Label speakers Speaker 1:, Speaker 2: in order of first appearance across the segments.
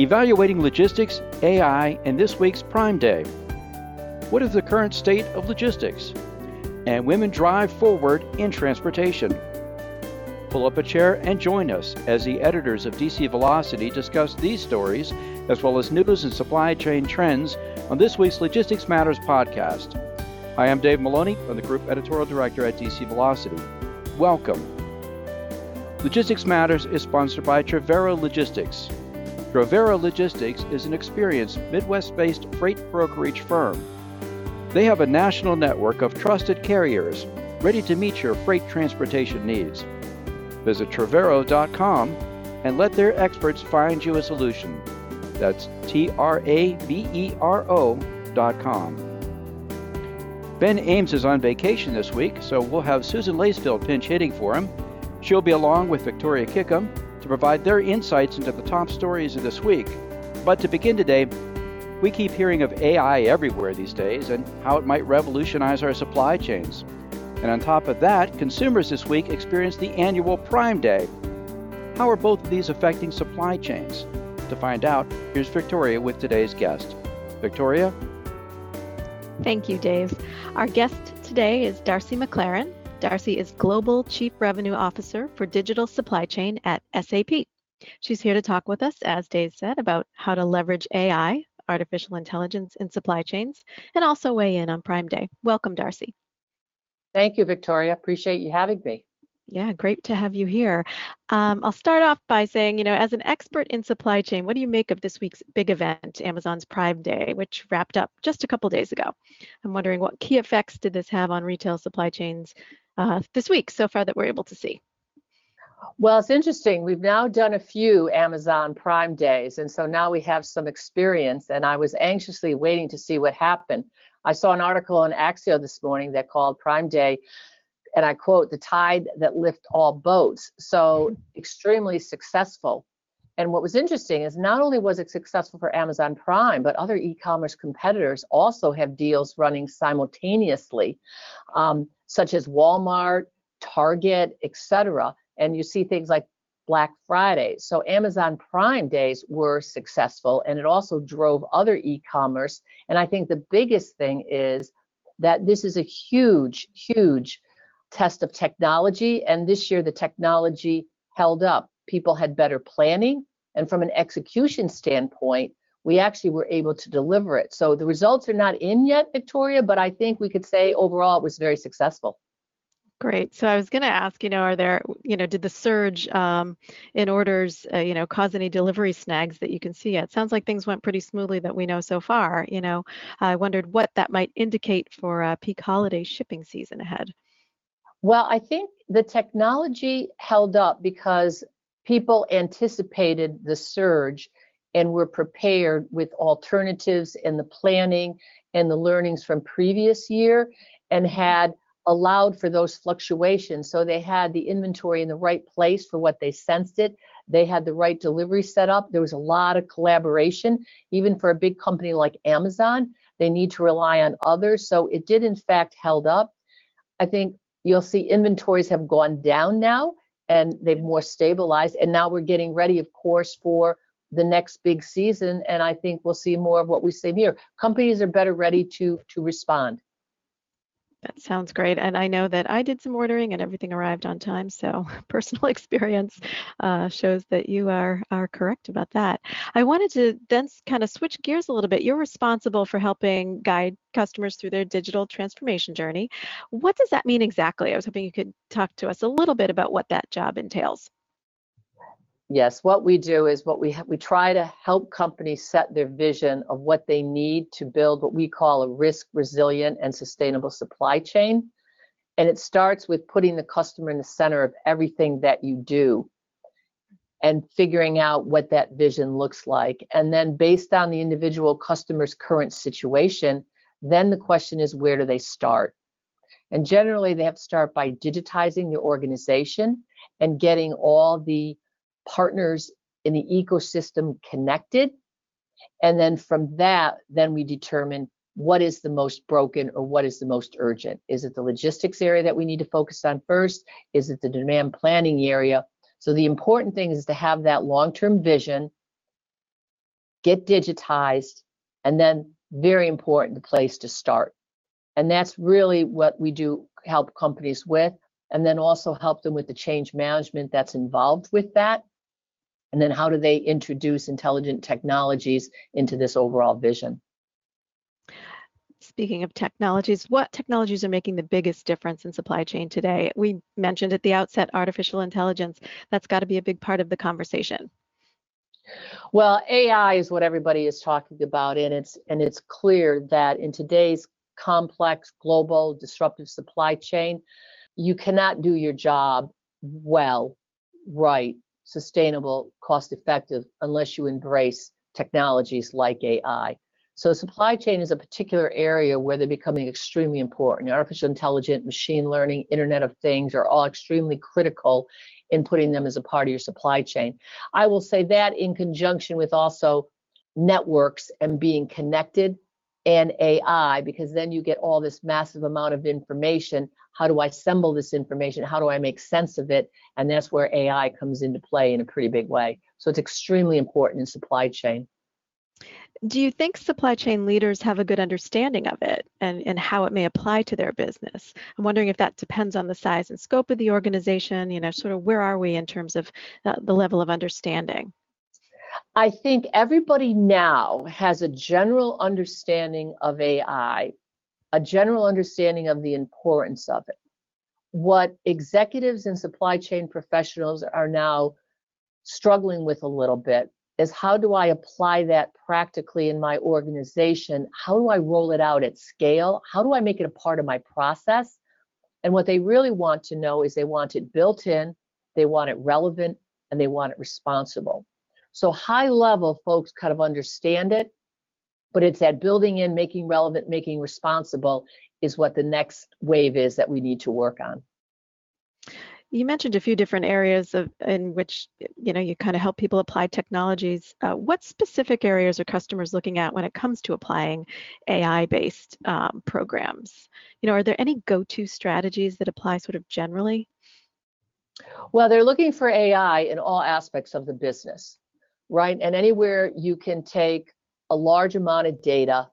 Speaker 1: Evaluating logistics, AI, and this week's Prime Day. What is the current state of logistics? And women drive forward in transportation. Pull up a chair and join us as the editors of DC Velocity discuss these stories, as well as news and supply chain trends, on this week's Logistics Matters podcast. Hi, I'm Dave Maloney. I'm the Group Editorial Director at DC Velocity. Welcome. Logistics Matters is sponsored by Travero Logistics. Travero Logistics is an experienced Midwest based freight brokerage firm. They have a national network of trusted carriers ready to meet your freight transportation needs. Visit Travero.com and let their experts find you a solution. That's T R A V E R O.com. Ben Ames is on vacation this week, so we'll have Susan Lacefield pinch hitting for him. She'll be along with Victoria Kickham to provide their insights into the top stories of this week. But to begin today, we keep hearing of AI everywhere these days and how it might revolutionize our supply chains. And on top of that, consumers this week experienced the annual Prime Day. How are both of these affecting supply chains? To find out, here's Victoria with today's guest. Victoria?
Speaker 2: Thank you, Dave. Our guest today is Darcy MacClaren. Darcy is Global Chief Revenue Officer for Digital Supply Chain at SAP. She's here to talk with us, as Dave said, about how to leverage AI, artificial intelligence, in supply chains, and also weigh in on Prime Day. Welcome, Darcy.
Speaker 3: Thank you, Victoria. Appreciate you having me.
Speaker 2: Yeah, great to have you here. Um, I'll start off by saying, you know, as an expert in supply chain, what do you make of this week's big event, Amazon's Prime Day, which wrapped up just a couple days ago? I'm wondering what key effects did this have on retail supply chains uh, this week so far that we're able to see?
Speaker 3: Well, it's interesting. We've now done a few Amazon Prime days, and so now we have some experience. And I was anxiously waiting to see what happened. I saw an article on Axios this morning that called Prime Day and I quote, the tide that lift all boats. So extremely successful. And what was interesting is not only was it successful for Amazon Prime, but other e-commerce competitors also have deals running simultaneously, um, such as Walmart, Target, etc. And you see things like Black Friday. So Amazon Prime days were successful, and it also drove other e-commerce. And I think the biggest thing is that this is a huge, huge test of technology. And this year, the technology held up. People had better planning. And from an execution standpoint, we actually were able to deliver it. So the results are not in yet, Victoria, but I think we could say overall it was very successful.
Speaker 2: Great. So I was going to ask, you know, are there, you know, did the surge um, in orders, uh, you know, cause any delivery snags that you can see? It sounds like things went pretty smoothly that we know so far. You know, I wondered what that might indicate for uh, peak holiday shipping season ahead.
Speaker 3: Well, I think the technology held up because people anticipated the surge and were prepared with alternatives and the planning and the learnings from previous year and had allowed for those fluctuations. So they had the inventory in the right place for what they sensed it. They had the right delivery set up. There was a lot of collaboration, even for a big company like Amazon. They need to rely on others. So it did, in fact, held up. I think You'll see inventories have gone down now and they've more stabilized. And now we're getting ready, of course, for the next big season. And I think we'll see more of what we see here. Companies are better ready to to respond.
Speaker 2: That sounds great. And I know that I did some ordering and everything arrived on time. So personal experience uh, shows that you are, are correct about that. I wanted to then kind of switch gears a little bit. You're responsible for helping guide customers through their digital transformation journey. What does that mean exactly? I was hoping you could talk to us a little bit about what that job entails.
Speaker 3: Yes, what we do is what we we try to help companies set their vision of what they need to build what we call a risk resilient and sustainable supply chain. And it starts with putting the customer in the center of everything that you do and figuring out what that vision looks like. And then based on the individual customer's current situation, then the question is where do they start? And generally they have to start by digitizing the organization and getting all the partners in the ecosystem connected. And then from that, then we determine what is the most broken or what is the most urgent. Is it the logistics area that we need to focus on first? Is it the demand planning area? So the important thing is to have that long-term vision get digitized, and then very important, the place to start. And that's really what we do help companies with, and then also help them with the change management that's involved with that. And then how do they introduce intelligent technologies into this overall vision?
Speaker 2: Speaking of technologies, what technologies are making the biggest difference in supply chain today? We mentioned at the outset artificial intelligence. That's got to be a big part of the conversation.
Speaker 3: Well, AI is what everybody is talking about, and it's and it's clear that in today's complex, global, disruptive supply chain, you cannot do your job well, right, sustainable, cost effective unless you embrace technologies like AI. So supply chain is a particular area where they're becoming extremely important. Artificial intelligence, machine learning, Internet of Things are all extremely critical in putting them as a part of your supply chain. I will say that in conjunction with also networks and being connected and AI, because then you get all this massive amount of information. How do I assemble this information? How do I make sense of it? And that's where AI comes into play in a pretty big way. So it's extremely important in supply chain.
Speaker 2: Do you think supply chain leaders have a good understanding of it and, and how it may apply to their business? I'm wondering if that depends on the size and scope of the organization, you know, sort of where are we in terms of uh, the level of understanding?
Speaker 3: I think everybody now has a general understanding of AI, a general understanding of the importance of it. What executives and supply chain professionals are now struggling with a little bit is how do I apply that practically in my organization? How do I roll it out at scale? How do I make it a part of my process? And what they really want to know is they want it built in, they want it relevant, and they want it responsible. So high level folks kind of understand it, but it's that building in, making relevant, making responsible is what the next wave is that we need to work on.
Speaker 2: You mentioned a few different areas of in which you know you kind of help people apply technologies. Uh, what specific areas are customers looking at when it comes to applying AI-based um, programs? You know, are there any go-to strategies that apply sort of generally?
Speaker 3: Well, they're looking for AI in all aspects of the business, right? And anywhere you can take a large amount of data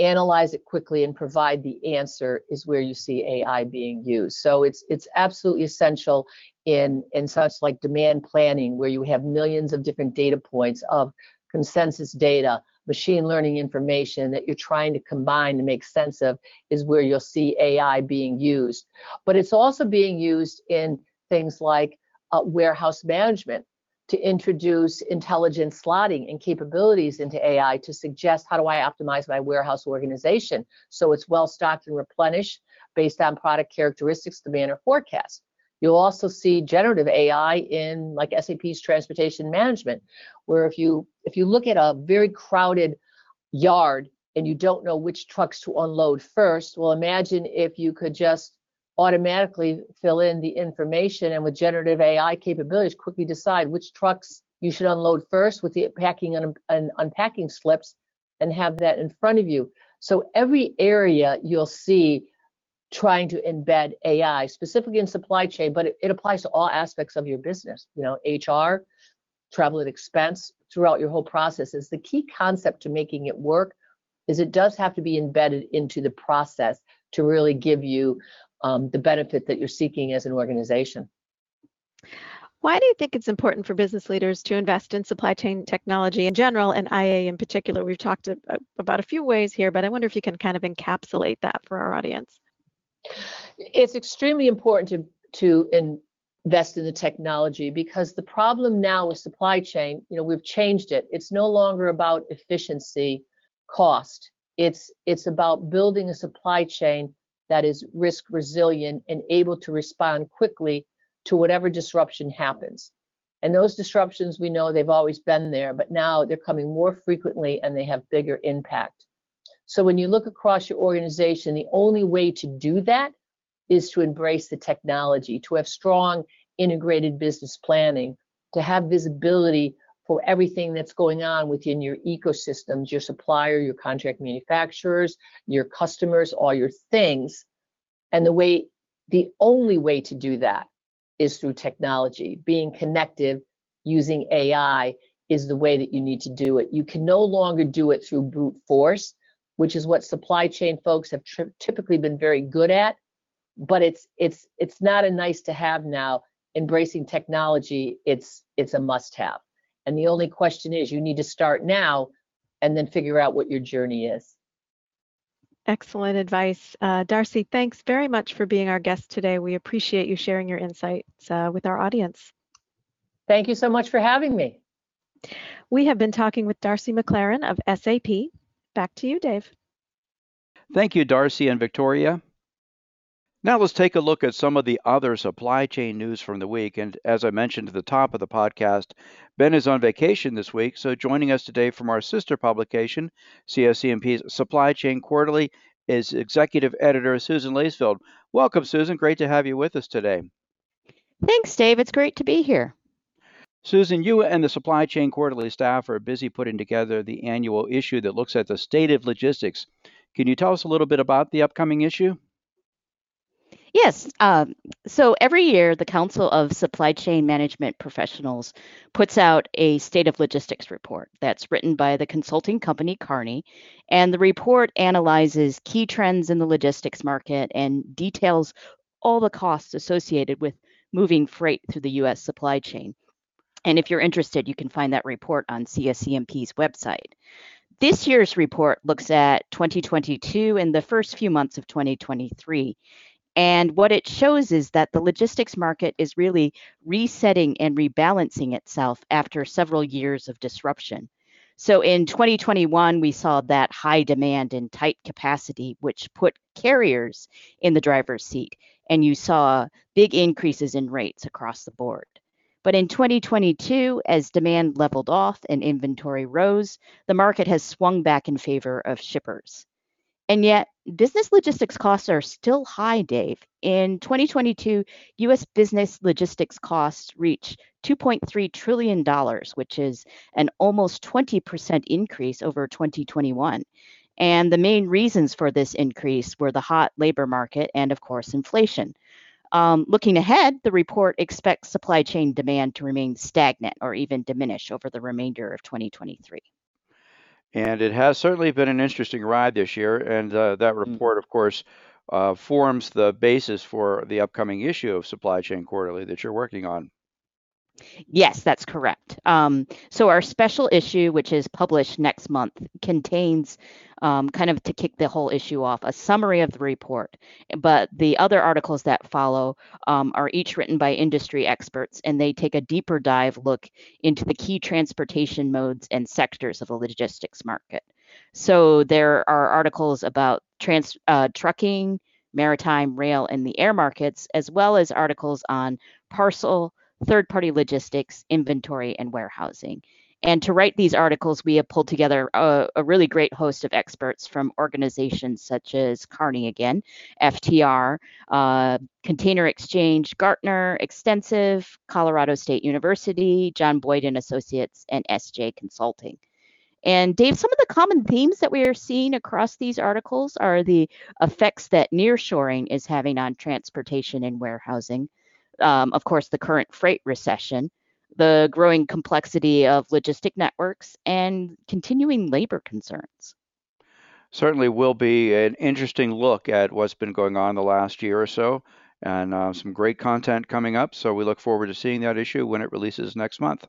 Speaker 3: analyze it quickly and provide the answer is where you see AI being used. So it's it's absolutely essential in in such like demand planning where you have millions of different data points of consensus data, machine learning information that you're trying to combine to make sense of is where you'll see AI being used. But it's also being used in things like uh, warehouse management to introduce intelligent slotting and capabilities into AI to suggest how do I optimize my warehouse organization so it's well stocked and replenished based on product characteristics, demand, or forecast. You'll also see generative AI in like SAP's transportation management, where if you if you look at a very crowded yard and you don't know which trucks to unload first, well, imagine if you could just automatically fill in the information and with generative AI capabilities, quickly decide which trucks you should unload first with the packing and, and unpacking slips and have that in front of you. So every area you'll see trying to embed AI, specifically in supply chain, but it, it applies to all aspects of your business, you know, HR, travel and expense throughout your whole process is the key concept to making it work is it does have to be embedded into the process to really give you um, the benefit that you're seeking as an organization.
Speaker 2: Why do you think it's important for business leaders to invest in supply chain technology in general and IA in particular? We've talked about a few ways here, but I wonder if you can kind of encapsulate that for our audience.
Speaker 3: It's extremely important to, to invest in the technology because the problem now with supply chain, you know, we've changed it. It's no longer about efficiency, cost. It's it's about building a supply chain that is risk resilient and able to respond quickly to whatever disruption happens. And those disruptions, we know they've always been there, but now they're coming more frequently and they have bigger impact. So when you look across your organization, the only way to do that is to embrace the technology, to have strong integrated business planning, to have visibility for everything that's going on within your ecosystems, your supplier, your contract manufacturers, your customers, all your things. And the way, the only way to do that is through technology, being connected, using AI is the way that you need to do it. You can no longer do it through brute force, which is what supply chain folks have tri- typically been very good at. But it's it's it's not a nice to have now. Embracing technology, it's it's a must have. And the only question is, you need to start now, and then figure out what your journey is.
Speaker 2: Excellent advice. Uh, Darcy, thanks very much for being our guest today. We appreciate you sharing your insights uh, with our audience.
Speaker 3: Thank you so much for having me.
Speaker 2: We have been talking with Darcy MacClaren of SAP. Back to you, Dave.
Speaker 1: Thank you, Darcy and Victoria. Now let's take a look at some of the other supply chain news from the week. And as I mentioned at the top of the podcast, Ben is on vacation this week, so joining us today from our sister publication, CSCMP's Supply Chain Quarterly, is executive editor Susan Lacefield. Welcome, Susan. Great to have you with us today.
Speaker 4: Thanks, Dave. It's great to be here.
Speaker 1: Susan, you and the Supply Chain Quarterly staff are busy putting together the annual issue that looks at the state of logistics. Can you tell us a little bit about the upcoming issue?
Speaker 4: Yes. Um, so every year, the Council of Supply Chain Management Professionals puts out a State of Logistics report that's written by the consulting company Kearney. And the report analyzes key trends in the logistics market and details all the costs associated with moving freight through the US supply chain. And if you're interested, you can find that report on CSCMP's website. This year's report looks at 2022 and the first few months of 2023 and what it shows is that the logistics market is really resetting and rebalancing itself after several years of disruption. So in 2021, we saw that high demand and tight capacity, which put carriers in the driver's seat, and you saw big increases in rates across the board. But in 2022, as demand leveled off and inventory rose, the market has swung back in favor of shippers. And yet, business logistics costs are still high, Dave. In 2022, US business logistics costs reached $2.3 trillion, which is an almost 20% increase over 2021. And the main reasons for this increase were the hot labor market and, of course, inflation. Um, looking ahead, the report expects supply chain demand to remain stagnant or even diminish over the remainder of 2023.
Speaker 1: And it has certainly been an interesting ride this year. And uh, that mm. report, of course, uh, forms the basis for the upcoming issue of Supply Chain Quarterly that you're working on.
Speaker 4: Yes, that's correct. Um, so our special issue, which is published next month, contains um, kind of to kick the whole issue off a summary of the report. But the other articles that follow um, are each written by industry experts, and they take a deeper dive look into the key transportation modes and sectors of the logistics market. So there are articles about trans uh, trucking, maritime, rail, and the air markets, as well as articles on parcel third party logistics, inventory, and warehousing. And to write these articles, we have pulled together a, a, really great host of experts from organizations such as Kearney again, FTR, uh, Container xChange, Gartner, Extensiv, Colorado State University, John Boyd and Associates, and SJ Consulting. And Dave, some of the common themes that we are seeing across these articles are the effects that nearshoring is having on transportation and warehousing, um, of course, the current freight recession, the growing complexity of logistic networks, and continuing labor concerns.
Speaker 1: Certainly will be an interesting look at what's been going on the last year or so, and uh, some great content coming up. So we look forward to seeing that issue when it releases next month.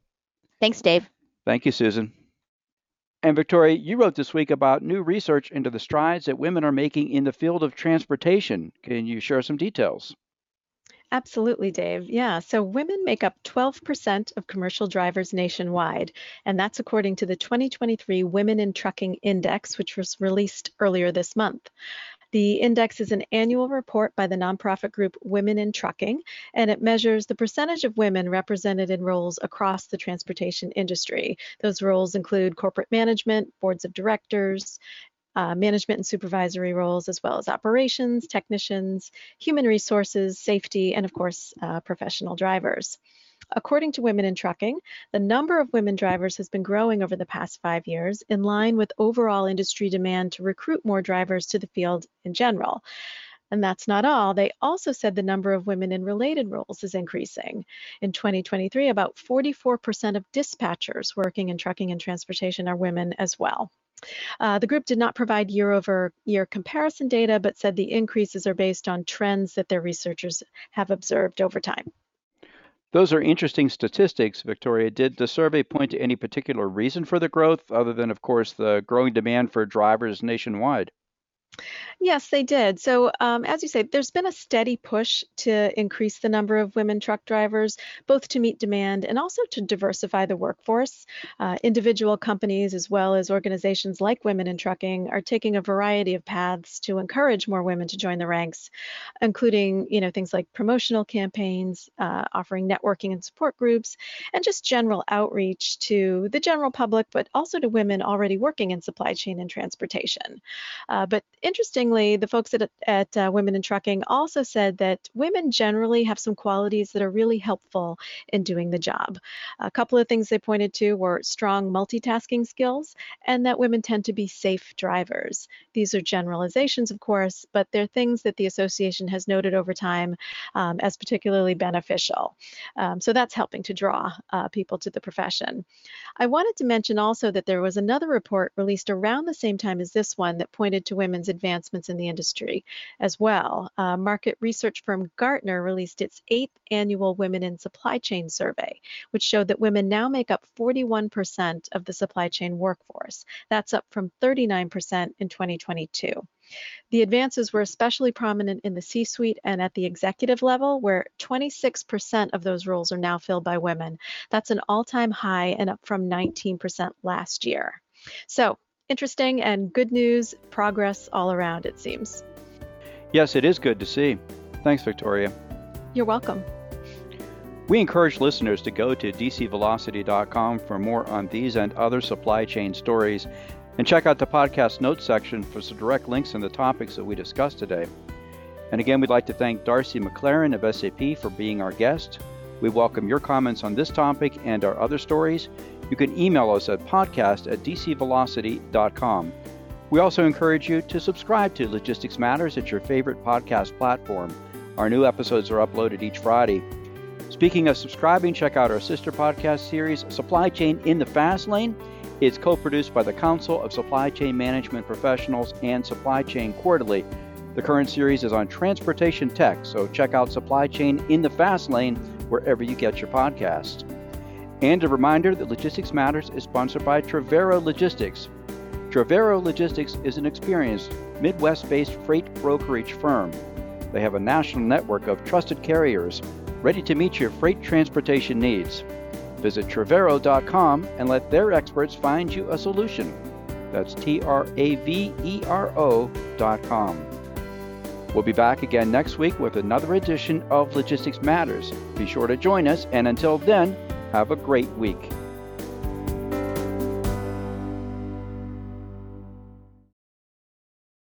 Speaker 4: Thanks, Dave.
Speaker 1: Thank you, Susan. And Victoria, you wrote this week about new research into the strides that women are making in the field of transportation. Can you share some details?
Speaker 2: Absolutely, Dave. Yeah. So women make up 12% of commercial drivers nationwide, and that's according to the 2023 Women in Trucking Index, which was released earlier this month. The index is an annual report by the nonprofit group Women in Trucking, and it measures the percentage of women represented in roles across the transportation industry. Those roles include corporate management, boards of directors, uh, management and supervisory roles, as well as operations, technicians, human resources, safety, and of course, uh, professional drivers. According to Women in Trucking, the number of women drivers has been growing over the past five years in line with overall industry demand to recruit more drivers to the field in general. And that's not all. They also said the number of women in related roles is increasing. In 2023, about 44% of dispatchers working in trucking and transportation are women as well. Uh, the group did not provide year over year comparison data, but said the increases are based on trends that their researchers have observed over time.
Speaker 1: Those are interesting statistics, Victoria. Did the survey point to any particular reason for the growth, other than, of course, the growing demand for drivers nationwide?
Speaker 2: Yes, they did. So, um, as you say, there's been a steady push to increase the number of women truck drivers, both to meet demand and also to diversify the workforce. Uh, individual companies, as well as organizations like Women in Trucking, are taking a variety of paths to encourage more women to join the ranks, including, you know, things like promotional campaigns, uh, offering networking and support groups, and just general outreach to the general public, but also to women already working in supply chain and transportation. Uh, but interestingly, the folks at, at uh, Women in Trucking also said that women generally have some qualities that are really helpful in doing the job. A couple of things they pointed to were strong multitasking skills and that women tend to be safe drivers. These are generalizations, of course, but they're things that the association has noted over time um, as particularly beneficial. Um, so that's helping to draw uh, people to the profession. I wanted to mention also that there was another report released around the same time as this one that pointed to women's advancements in the industry as well. Uh, market research firm Gartner released its eighth annual Women in Supply Chain survey, which showed that women now make up 41% of the supply chain workforce. That's up from 39% in 2022. The advances were especially prominent in the C suite and at the executive level, where 26% of those roles are now filled by women. That's an all time high and up from 19% last year. So, interesting and good news, progress all around, it seems.
Speaker 1: Yes, it is good to see. Thanks, Victoria.
Speaker 2: You're welcome.
Speaker 1: We encourage listeners to go to dcvelocity.com for more on these and other supply chain stories, and check out the podcast notes section for some direct links in the topics that we discussed today. And again, we'd like to thank Darcy MacClaren of SAP for being our guest. We welcome your comments on this topic and our other stories. You can email us at podcast at dcvelocity.com. We also encourage you to subscribe to Logistics Matters at your favorite podcast platform. Our new episodes are uploaded each Friday. Speaking of subscribing, check out our sister podcast series, Supply Chain in the Fast Lane. It's co produced by the Council of Supply Chain Management Professionals and Supply Chain Quarterly. The current series is on transportation tech, so check out Supply Chain in the Fast Lane wherever you get your podcasts. And a reminder that Logistics Matters is sponsored by Travero Logistics. Travero Logistics is an experienced Midwest based freight brokerage firm. They have a national network of trusted carriers ready to meet your freight transportation needs. Visit Travero.com and let their experts find you a solution. That's T R A V E R O.com. We'll be back again next week with another edition of Logistics Matters. Be sure to join us, and until then, have a great week.